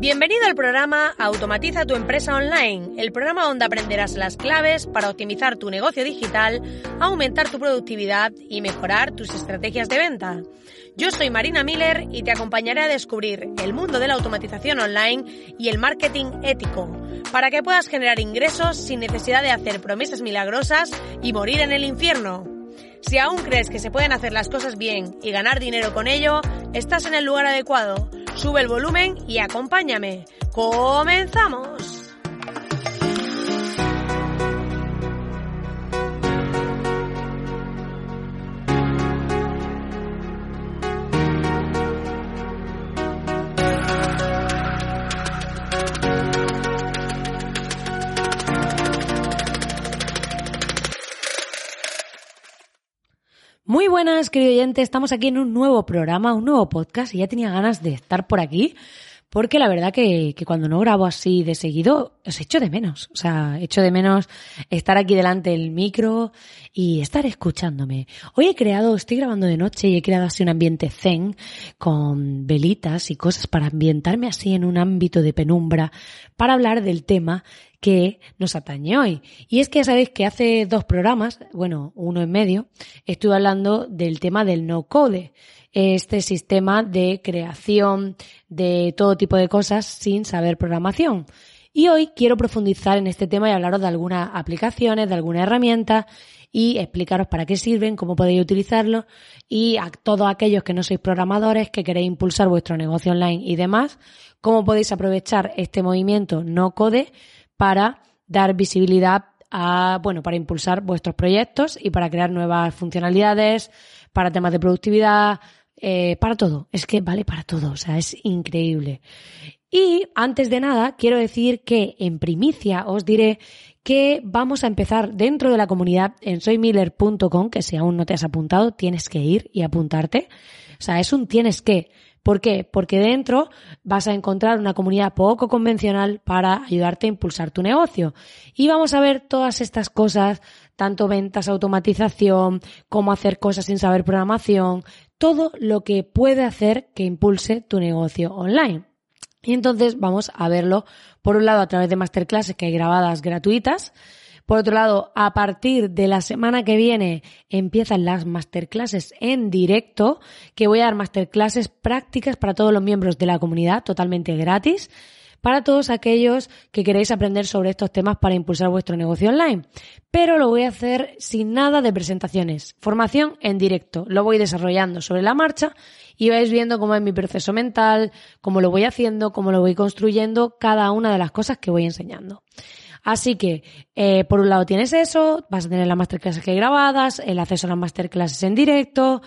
Bienvenido al programa Automatiza tu empresa online, el programa donde aprenderás las claves para optimizar tu negocio digital, aumentar tu productividad y mejorar tus estrategias de venta. Yo soy Marina Miller y te acompañaré a descubrir el mundo de la automatización online y el marketing ético, para que puedas generar ingresos sin necesidad de hacer promesas milagrosas y morir en el infierno. Si aún crees que se pueden hacer las cosas bien y ganar dinero con ello, estás en el lugar adecuado. Sube el volumen y acompáñame. ¡Comenzamos! Muy buenas, querido oyente. Estamos aquí en un nuevo programa, un nuevo podcast y ya tenía ganas de estar por aquí porque la verdad que, que, cuando no grabo así de seguido, os echo de menos. O sea, echo de menos estar aquí delante del micro y estar escuchándome. Hoy he creado, estoy grabando de noche y he creado así un ambiente zen con velitas y cosas para ambientarme así en un ámbito de penumbra para hablar del tema que nos atañe hoy. Y es que ya sabéis que hace dos programas, bueno, uno en medio, estuve hablando del tema del no code este sistema de creación de todo tipo de cosas sin saber programación. Y hoy quiero profundizar en este tema y hablaros de algunas aplicaciones, de alguna herramienta y explicaros para qué sirven, cómo podéis utilizarlo y a todos aquellos que no sois programadores, que queréis impulsar vuestro negocio online y demás, cómo podéis aprovechar este movimiento no code para dar visibilidad a, bueno, para impulsar vuestros proyectos y para crear nuevas funcionalidades, para temas de productividad, eh, para todo. Es que vale para todo, o sea, es increíble. Y antes de nada, quiero decir que en primicia os diré que vamos a empezar dentro de la comunidad en soymiller.com, que si aún no te has apuntado, tienes que ir y apuntarte. O sea, es un tienes que. ¿Por qué? Porque dentro vas a encontrar una comunidad poco convencional para ayudarte a impulsar tu negocio. Y vamos a ver todas estas cosas, tanto ventas, automatización, cómo hacer cosas sin saber programación, todo lo que puede hacer que impulse tu negocio online. Y entonces vamos a verlo, por un lado, a través de masterclasses que hay grabadas gratuitas. Por otro lado, a partir de la semana que viene empiezan las masterclasses en directo, que voy a dar masterclasses prácticas para todos los miembros de la comunidad, totalmente gratis para todos aquellos que queréis aprender sobre estos temas para impulsar vuestro negocio online. Pero lo voy a hacer sin nada de presentaciones. Formación en directo. Lo voy desarrollando sobre la marcha y vais viendo cómo es mi proceso mental, cómo lo voy haciendo, cómo lo voy construyendo, cada una de las cosas que voy enseñando. Así que, eh, por un lado tienes eso, vas a tener las masterclasses que hay grabadas, el acceso a las masterclasses en directo,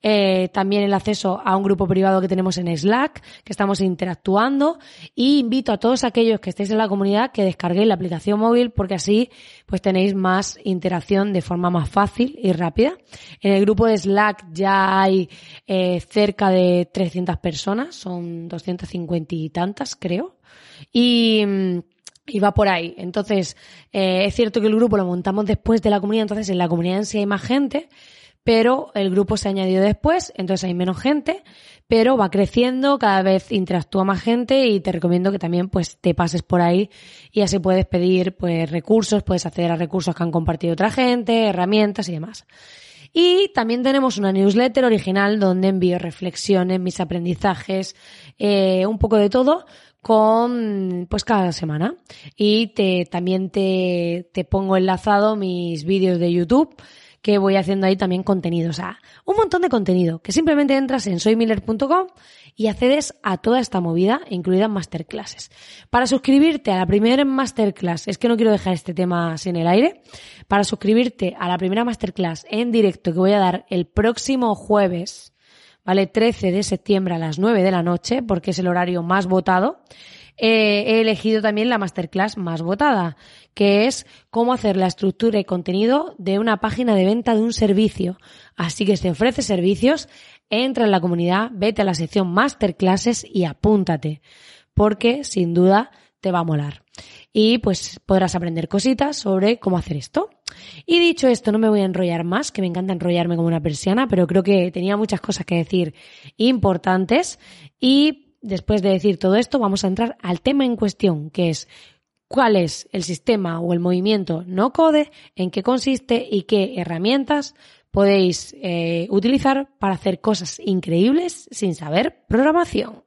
eh, también el acceso a un grupo privado que tenemos en Slack, que estamos interactuando, y invito a todos aquellos que estéis en la comunidad que descarguéis la aplicación móvil porque así pues tenéis más interacción de forma más fácil y rápida. En el grupo de Slack ya hay eh, cerca de 300 personas, son 250 y tantas creo. Y mm, y va por ahí. Entonces, eh, es cierto que el grupo lo montamos después de la comunidad, entonces en la comunidad en sí hay más gente, pero el grupo se añadió después, entonces hay menos gente, pero va creciendo, cada vez interactúa más gente y te recomiendo que también pues te pases por ahí y así puedes pedir pues recursos, puedes acceder a recursos que han compartido otra gente, herramientas y demás. Y también tenemos una newsletter original donde envío reflexiones, mis aprendizajes, eh, un poco de todo, con pues cada semana y te también te, te pongo enlazado mis vídeos de YouTube que voy haciendo ahí también contenido. O sea, un montón de contenido, que simplemente entras en soymiller.com y accedes a toda esta movida, incluidas masterclasses. Para suscribirte a la primera masterclass, es que no quiero dejar este tema sin el aire, para suscribirte a la primera masterclass en directo que voy a dar el próximo jueves, ¿vale? 13 de septiembre a las 9 de la noche, porque es el horario más votado, eh, he elegido también la masterclass más votada, que es cómo hacer la estructura y contenido de una página de venta de un servicio. Así que si ofrece servicios, entra en la comunidad, vete a la sección masterclasses y apúntate, porque sin duda te va a molar. Y pues podrás aprender cositas sobre cómo hacer esto. Y dicho esto, no me voy a enrollar más, que me encanta enrollarme como una persiana, pero creo que tenía muchas cosas que decir importantes y después de decir todo esto, vamos a entrar al tema en cuestión, que es cuál es el sistema o el movimiento no code, en qué consiste y qué herramientas podéis eh, utilizar para hacer cosas increíbles sin saber programación.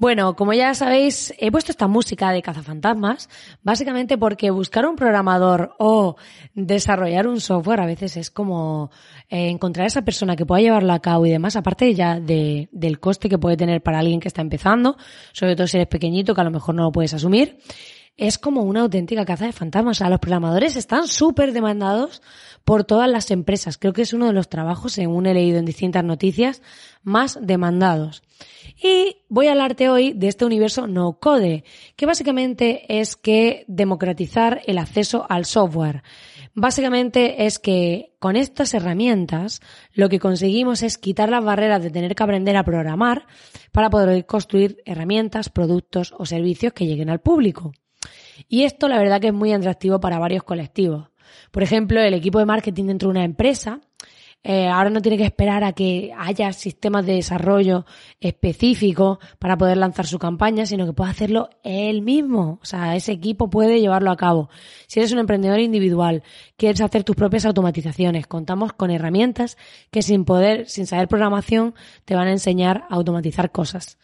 Bueno, como ya sabéis, he puesto esta música de cazafantasmas básicamente porque buscar un programador o desarrollar un software a veces es como eh, encontrar a esa persona que pueda llevarlo a cabo y demás, aparte ya de, del coste que puede tener para alguien que está empezando, sobre todo si eres pequeñito que a lo mejor no lo puedes asumir es como una auténtica caza de fantasmas. O sea, los programadores están súper demandados por todas las empresas. Creo que es uno de los trabajos, según he leído en distintas noticias, más demandados. Y voy a hablarte hoy de este universo no code, que básicamente es que democratizar el acceso al software. Básicamente es que con estas herramientas lo que conseguimos es quitar las barreras de tener que aprender a programar para poder construir herramientas, productos o servicios que lleguen al público. Y esto la verdad que es muy atractivo para varios colectivos. Por ejemplo, el equipo de marketing dentro de una empresa eh, ahora no tiene que esperar a que haya sistemas de desarrollo específicos para poder lanzar su campaña, sino que puede hacerlo él mismo. O sea, ese equipo puede llevarlo a cabo. Si eres un emprendedor individual, quieres hacer tus propias automatizaciones, contamos con herramientas que sin poder, sin saber programación, te van a enseñar a automatizar cosas.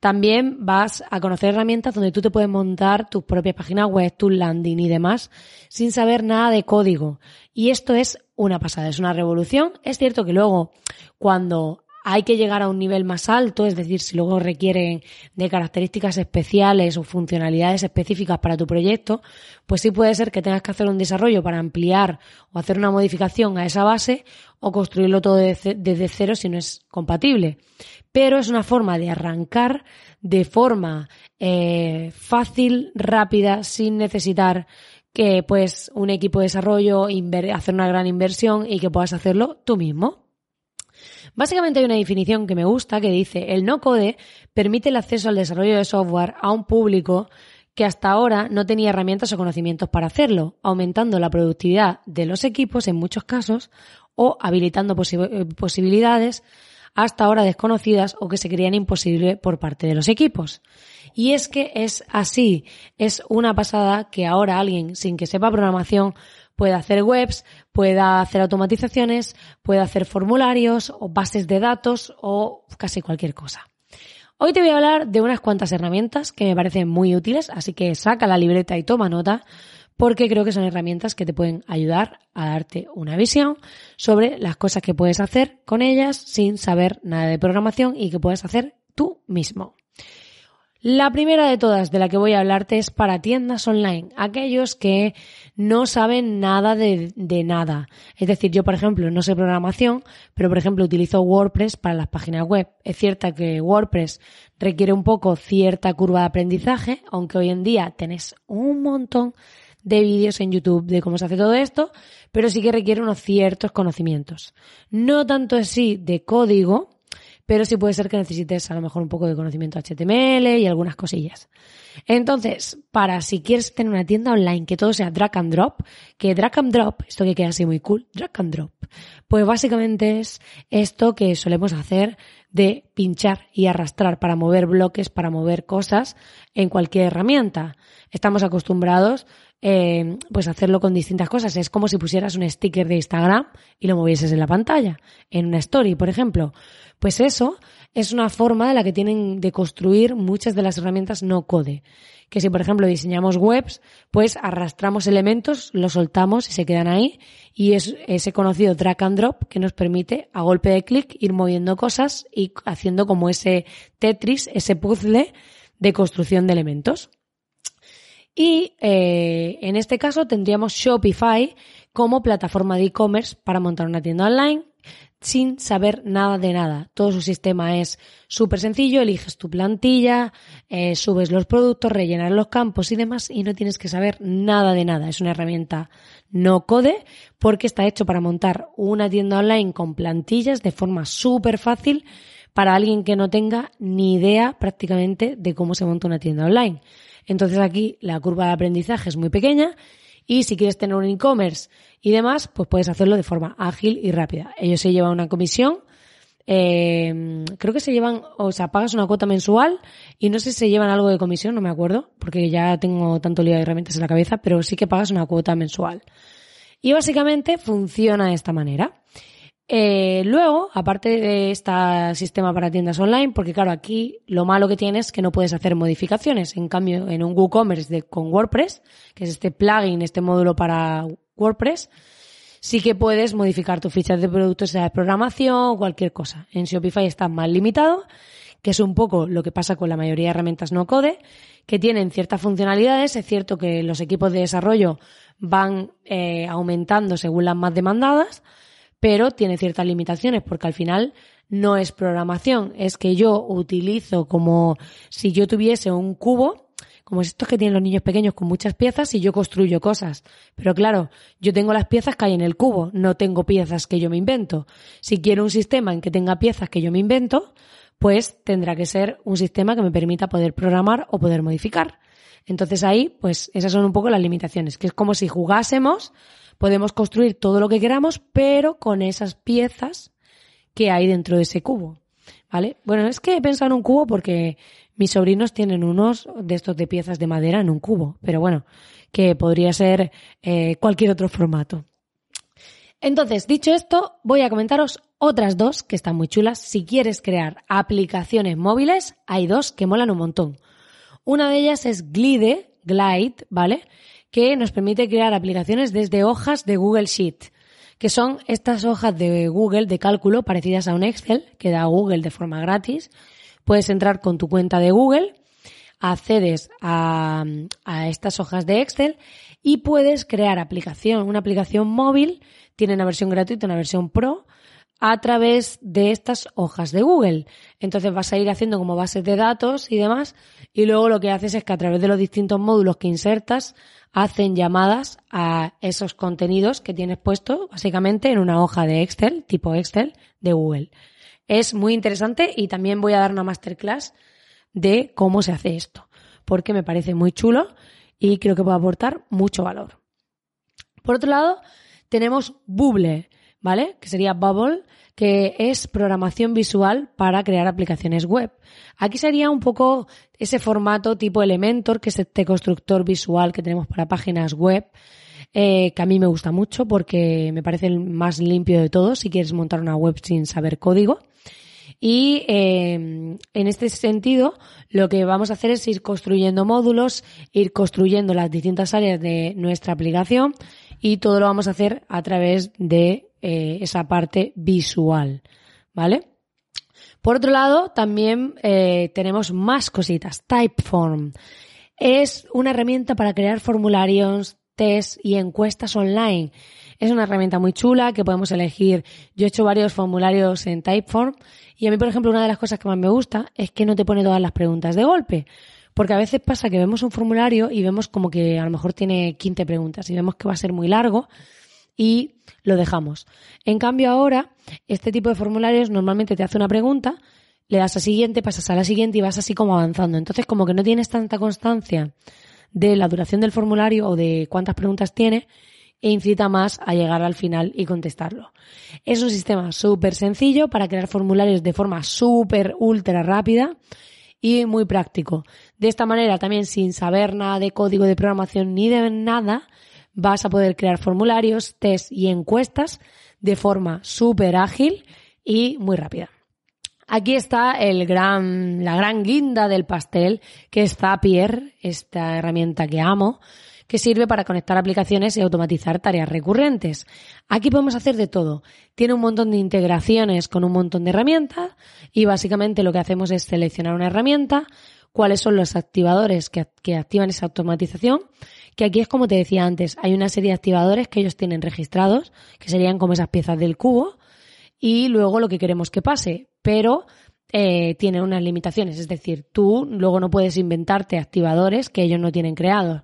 También vas a conocer herramientas donde tú te puedes montar tus propias páginas web, tus landing y demás sin saber nada de código. Y esto es una pasada, es una revolución. Es cierto que luego cuando hay que llegar a un nivel más alto, es decir, si luego requieren de características especiales o funcionalidades específicas para tu proyecto, pues sí puede ser que tengas que hacer un desarrollo para ampliar o hacer una modificación a esa base o construirlo todo desde cero si no es compatible. Pero es una forma de arrancar de forma eh, fácil, rápida, sin necesitar que pues un equipo de desarrollo hacer una gran inversión y que puedas hacerlo tú mismo. Básicamente hay una definición que me gusta que dice el no code permite el acceso al desarrollo de software a un público que hasta ahora no tenía herramientas o conocimientos para hacerlo, aumentando la productividad de los equipos en muchos casos o habilitando eh, posibilidades hasta ahora desconocidas o que se creían imposibles por parte de los equipos. Y es que es así, es una pasada que ahora alguien sin que sepa programación pueda hacer webs, pueda hacer automatizaciones, pueda hacer formularios o bases de datos o casi cualquier cosa. Hoy te voy a hablar de unas cuantas herramientas que me parecen muy útiles, así que saca la libreta y toma nota porque creo que son herramientas que te pueden ayudar a darte una visión sobre las cosas que puedes hacer con ellas sin saber nada de programación y que puedes hacer tú mismo. La primera de todas de la que voy a hablarte es para tiendas online, aquellos que no saben nada de, nada. Es decir, yo por ejemplo no sé programación, pero por ejemplo utilizo WordPress para las páginas web. Es cierto que WordPress requiere un poco cierta curva de aprendizaje, aunque hoy en día tenés un montón de vídeos en YouTube de cómo se hace todo esto, pero sí que requiere unos ciertos conocimientos. No tanto así de código, pero sí puede ser que necesites a lo mejor un poco de conocimiento HTML y algunas cosillas. Entonces, para si quieres tener una tienda online que todo sea drag and drop, que drag and drop, esto que queda así muy cool, drag and drop, pues básicamente es esto que solemos hacer de pinchar y arrastrar para mover bloques, para mover cosas en cualquier herramienta. Estamos acostumbrados eh, pues hacerlo con distintas cosas. Es como si pusieras un sticker de Instagram y lo movieses en la pantalla, en una story, por ejemplo. Pues eso es una forma de la que tienen de construir muchas de las herramientas no code. Que si, por ejemplo, diseñamos webs, pues arrastramos elementos, los soltamos y se quedan ahí. Y es ese conocido drag and drop que nos permite, a golpe de clic, ir moviendo cosas y haciendo como ese Tetris, ese puzzle de construcción de elementos. Y eh, en este caso tendríamos Shopify como plataforma de e-commerce para montar una tienda online sin saber nada de nada. Todo su sistema es súper sencillo, eliges tu plantilla, eh, subes los productos, rellenas los campos y demás y no tienes que saber nada de nada. Es una herramienta no code porque está hecho para montar una tienda online con plantillas de forma súper fácil para alguien que no tenga ni idea prácticamente de cómo se monta una tienda online. Entonces aquí la curva de aprendizaje es muy pequeña y si quieres tener un e-commerce y demás, pues puedes hacerlo de forma ágil y rápida. Ellos se llevan una comisión, eh, creo que se llevan, o sea, pagas una cuota mensual y no sé si se llevan algo de comisión, no me acuerdo, porque ya tengo tanto lío de herramientas en la cabeza, pero sí que pagas una cuota mensual. Y básicamente funciona de esta manera. Eh, luego, aparte de este sistema para tiendas online, porque claro, aquí lo malo que tienes es que no puedes hacer modificaciones. En cambio, en un WooCommerce con WordPress, que es este plugin, este módulo para WordPress, sí que puedes modificar tus fichas de productos, sea de programación o cualquier cosa. En Shopify está más limitado, que es un poco lo que pasa con la mayoría de herramientas no code, que tienen ciertas funcionalidades. Es cierto que los equipos de desarrollo van eh, aumentando según las más demandadas, pero tiene ciertas limitaciones porque al final no es programación, es que yo utilizo como si yo tuviese un cubo, como estos que tienen los niños pequeños con muchas piezas y yo construyo cosas. Pero claro, yo tengo las piezas que hay en el cubo, no tengo piezas que yo me invento. Si quiero un sistema en que tenga piezas que yo me invento, pues tendrá que ser un sistema que me permita poder programar o poder modificar. Entonces ahí, pues esas son un poco las limitaciones, que es como si jugásemos Podemos construir todo lo que queramos, pero con esas piezas que hay dentro de ese cubo. ¿Vale? Bueno, es que he pensado en un cubo porque mis sobrinos tienen unos de estos de piezas de madera en un cubo, pero bueno, que podría ser eh, cualquier otro formato. Entonces, dicho esto, voy a comentaros otras dos que están muy chulas. Si quieres crear aplicaciones móviles, hay dos que molan un montón. Una de ellas es Glide, Glide, ¿vale? Que nos permite crear aplicaciones desde hojas de Google Sheet, que son estas hojas de Google de cálculo parecidas a un Excel que da Google de forma gratis. Puedes entrar con tu cuenta de Google, accedes a, a estas hojas de Excel y puedes crear aplicación, una aplicación móvil, tiene una versión gratuita, una versión pro, a través de estas hojas de Google. Entonces vas a ir haciendo como bases de datos y demás y luego lo que haces es que a través de los distintos módulos que insertas hacen llamadas a esos contenidos que tienes puesto básicamente en una hoja de Excel, tipo Excel de Google. Es muy interesante y también voy a dar una masterclass de cómo se hace esto, porque me parece muy chulo y creo que puede aportar mucho valor. Por otro lado, tenemos Bubble, ¿vale? Que sería Bubble, que es programación visual para crear aplicaciones web. Aquí sería un poco ese formato tipo Elementor, que es este constructor visual que tenemos para páginas web, eh, que a mí me gusta mucho porque me parece el más limpio de todos si quieres montar una web sin saber código. Y eh, en este sentido, lo que vamos a hacer es ir construyendo módulos, ir construyendo las distintas áreas de nuestra aplicación y todo lo vamos a hacer a través de eh, esa parte visual, ¿vale? Por otro lado, también eh, tenemos más cositas. Typeform es una herramienta para crear formularios, test y encuestas online. Es una herramienta muy chula que podemos elegir. Yo he hecho varios formularios en Typeform y a mí, por ejemplo, una de las cosas que más me gusta es que no te pone todas las preguntas de golpe. Porque a veces pasa que vemos un formulario y vemos como que a lo mejor tiene 15 preguntas y vemos que va a ser muy largo y lo dejamos. En cambio ahora, este tipo de formularios normalmente te hace una pregunta, le das a siguiente, pasas a la siguiente y vas así como avanzando. Entonces como que no tienes tanta constancia de la duración del formulario o de cuántas preguntas tiene e incita más a llegar al final y contestarlo. Es un sistema súper sencillo para crear formularios de forma súper ultra rápida y muy práctico. De esta manera también sin saber nada de código de programación ni de nada, vas a poder crear formularios, test y encuestas de forma súper ágil y muy rápida. Aquí está el gran, la gran guinda del pastel, que es Zapier, esta herramienta que amo, que sirve para conectar aplicaciones y automatizar tareas recurrentes. Aquí podemos hacer de todo. Tiene un montón de integraciones con un montón de herramientas y básicamente lo que hacemos es seleccionar una herramienta, cuáles son los activadores que, que activan esa automatización, que aquí es como te decía antes, hay una serie de activadores que ellos tienen registrados, que serían como esas piezas del cubo, y luego lo que queremos que pase, pero eh, tiene unas limitaciones, es decir, tú luego no puedes inventarte activadores que ellos no tienen creados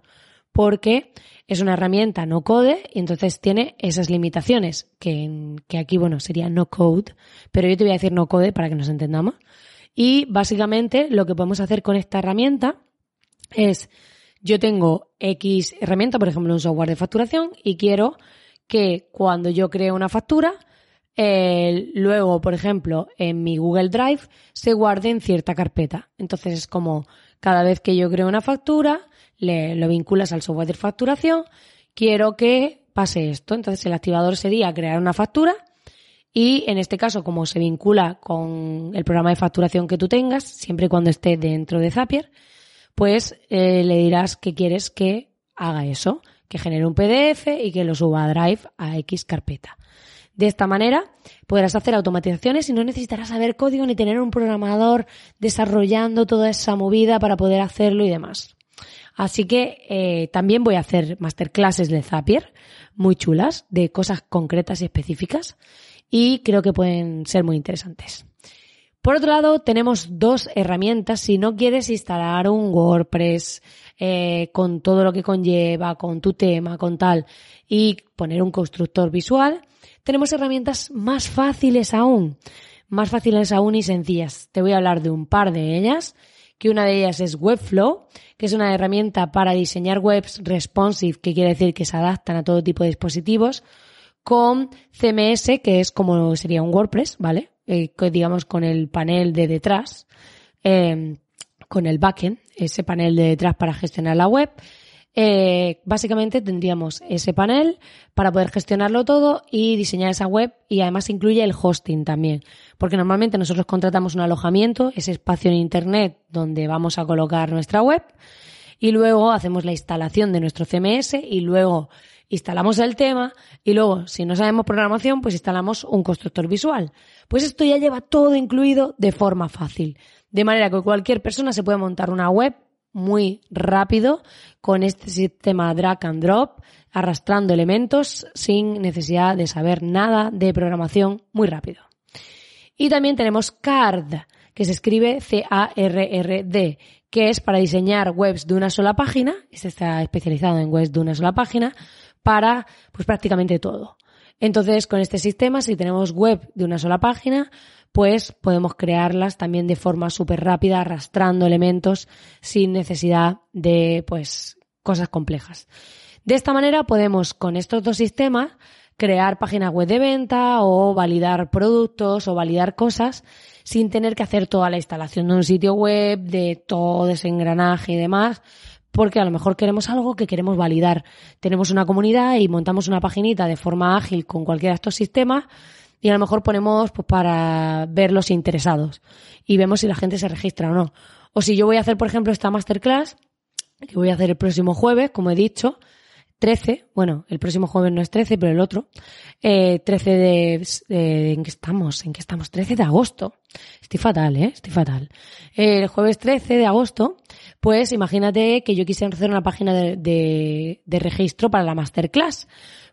porque es una herramienta no code y entonces tiene esas limitaciones, que, que aquí, bueno, sería no code, pero yo te voy a decir no code para que nos entendamos. Y básicamente lo que podemos hacer con esta herramienta es, yo tengo X herramienta, por ejemplo, un software de facturación, y quiero que cuando yo creo una factura, eh, luego, por ejemplo, en mi Google Drive se guarde en cierta carpeta. Entonces es como cada vez que yo creo una factura, le, lo vinculas al software de facturación, quiero que pase esto. Entonces el activador sería crear una factura y en este caso, como se vincula con el programa de facturación que tú tengas, siempre y cuando esté dentro de Zapier, pues eh, le dirás que quieres que haga eso, que genere un PDF y que lo suba a Drive a X carpeta. De esta manera podrás hacer automatizaciones y no necesitarás saber código ni tener un programador desarrollando toda esa movida para poder hacerlo y demás. Así que eh, también voy a hacer masterclasses de Zapier, muy chulas, de cosas concretas y específicas, y creo que pueden ser muy interesantes. Por otro lado, tenemos dos herramientas si no quieres instalar un WordPress eh, con todo lo que conlleva, con tu tema, con tal, y poner un constructor visual, tenemos herramientas más fáciles aún, más fáciles aún y sencillas. Te voy a hablar de un par de ellas que una de ellas es Webflow, que es una herramienta para diseñar webs responsive, que quiere decir que se adaptan a todo tipo de dispositivos, con CMS, que es como sería un WordPress, ¿vale? Eh, digamos con el panel de detrás, eh, con el backend, ese panel de detrás para gestionar la web, eh, básicamente tendríamos ese panel para poder gestionarlo todo y diseñar esa web y además incluye el hosting también. Porque normalmente nosotros contratamos un alojamiento, ese espacio en Internet donde vamos a colocar nuestra web y luego hacemos la instalación de nuestro CMS y luego instalamos el tema y luego, si no sabemos programación, pues instalamos un constructor visual. Pues esto ya lleva todo incluido de forma fácil. De manera que cualquier persona se puede montar una web muy rápido con este sistema drag and drop, arrastrando elementos sin necesidad de saber nada de programación muy rápido. Y también tenemos CARD, que se escribe C-A-R-R-D, que es para diseñar webs de una sola página, este está especializado en webs de una sola página, para pues prácticamente todo. Entonces, con este sistema, si tenemos web de una sola página, pues podemos crearlas también de forma súper rápida, arrastrando elementos sin necesidad de, pues, cosas complejas. De esta manera podemos, con estos dos sistemas, crear páginas web de venta o validar productos o validar cosas sin tener que hacer toda la instalación de un sitio web, de todo ese engranaje y demás, porque a lo mejor queremos algo que queremos validar. Tenemos una comunidad y montamos una paginita de forma ágil con cualquiera de estos sistemas y a lo mejor ponemos pues, para ver los interesados y vemos si la gente se registra o no. O si yo voy a hacer, por ejemplo, esta masterclass, que voy a hacer el próximo jueves, como he dicho, 13, bueno, el próximo jueves no es 13, pero el otro, eh, 13 de, ¿en qué estamos? ¿En qué estamos? 13 de agosto. Estoy fatal, ¿eh? Estoy fatal. el jueves 13 de agosto, pues imagínate que yo quisiera hacer una página de, registro para la masterclass.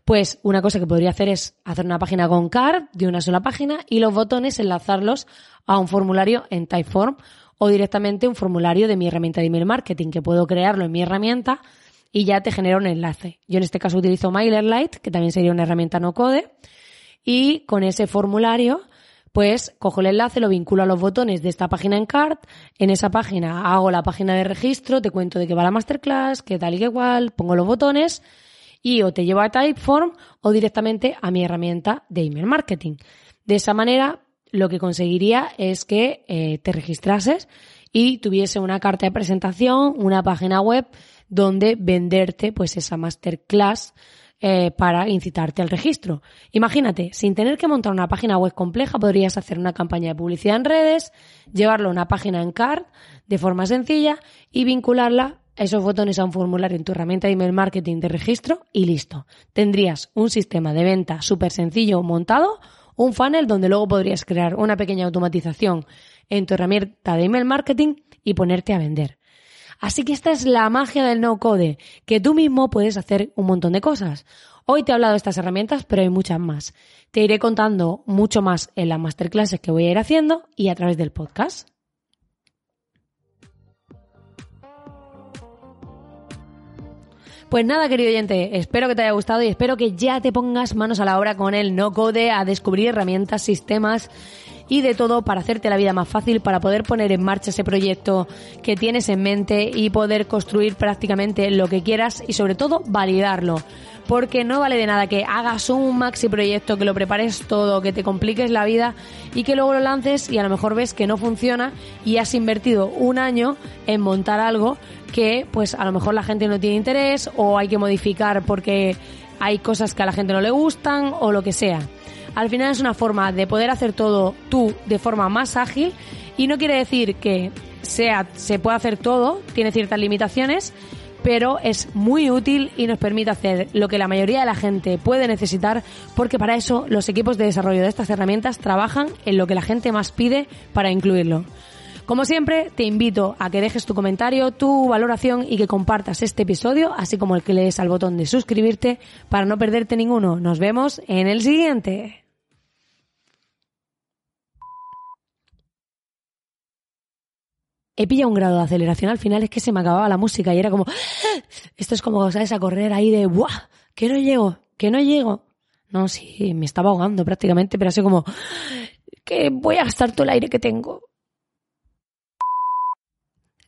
Pues una cosa que podría hacer es hacer una página con card de una sola página y los botones enlazarlos a un formulario en Typeform o directamente un formulario de mi herramienta de email marketing, que puedo crearlo en mi herramienta y ya te genera un enlace. Yo en este caso utilizo MailerLite, que también sería una herramienta no code, y con ese formulario pues cojo el enlace, lo vinculo a los botones de esta página en Cart, en esa página hago la página de registro, te cuento de qué va la masterclass, qué tal y qué igual, pongo los botones y o te llevo a Typeform o directamente a mi herramienta de email marketing. De esa manera, lo que conseguiría es que eh, te registrases y tuviese una carta de presentación, una página web donde venderte pues esa masterclass eh, para incitarte al registro. Imagínate, sin tener que montar una página web compleja, podrías hacer una campaña de publicidad en redes, llevarlo a una página en card de forma sencilla y vincularla esos botones a un formulario en tu herramienta de email marketing de registro y listo. Tendrías un sistema de venta súper sencillo montado, un funnel donde luego podrías crear una pequeña automatización en tu herramienta de email marketing y ponerte a vender. Así que esta es la magia del no code, que tú mismo puedes hacer un montón de cosas. Hoy te he hablado de estas herramientas, pero hay muchas más. Te iré contando mucho más en las masterclasses que voy a ir haciendo y a través del podcast. Pues nada, querido oyente, espero que te haya gustado y espero que ya te pongas manos a la obra con el no code a descubrir herramientas, sistemas y de todo para hacerte la vida más fácil, para poder poner en marcha ese proyecto que tienes en mente y poder construir prácticamente lo que quieras y sobre todo validarlo. Porque no vale de nada que hagas un maxi proyecto, que lo prepares todo, que te compliques la vida y que luego lo lances y a lo mejor ves que no funciona y has invertido un año en montar algo que pues a lo mejor la gente no tiene interés o hay que modificar porque hay cosas que a la gente no le gustan o lo que sea. Al final es una forma de poder hacer todo tú de forma más ágil y no quiere decir que sea, se pueda hacer todo, tiene ciertas limitaciones, pero es muy útil y nos permite hacer lo que la mayoría de la gente puede necesitar, porque para eso los equipos de desarrollo de estas herramientas trabajan en lo que la gente más pide para incluirlo. Como siempre, te invito a que dejes tu comentario, tu valoración y que compartas este episodio, así como el que lees al botón de suscribirte para no perderte ninguno. Nos vemos en el siguiente. He pillado un grado de aceleración al final, es que se me acababa la música y era como, esto es como, ¿sabes? A correr ahí de, ¡buah! Que no llego, que no llego. No, sí, me estaba ahogando prácticamente, pero así como, que voy a gastar todo el aire que tengo.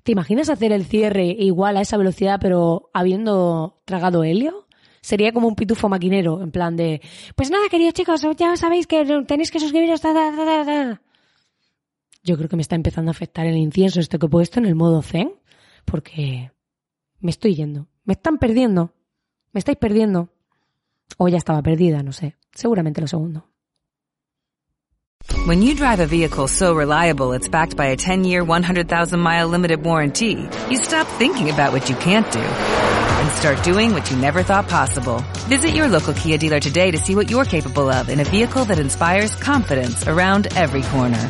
¿Te imaginas hacer el cierre igual a esa velocidad, pero habiendo tragado helio? Sería como un pitufo maquinero, en plan de, pues nada, queridos chicos, ya sabéis que tenéis que suscribiros. Yo creo que me está empezando a afectar el incienso esto que he puesto en el modo zen, porque me estoy yendo. Me están perdiendo. Me estáis perdiendo. O ya estaba perdida, no sé. Seguramente lo segundo. When you drive a vehicle so reliable it's backed by a 10-year, 100,000-mile limited warranty, you stop thinking about what you can't do and start doing what you never thought possible. Visit your local Kia dealer today to see what you're capable of in a vehicle that inspires confidence around every corner.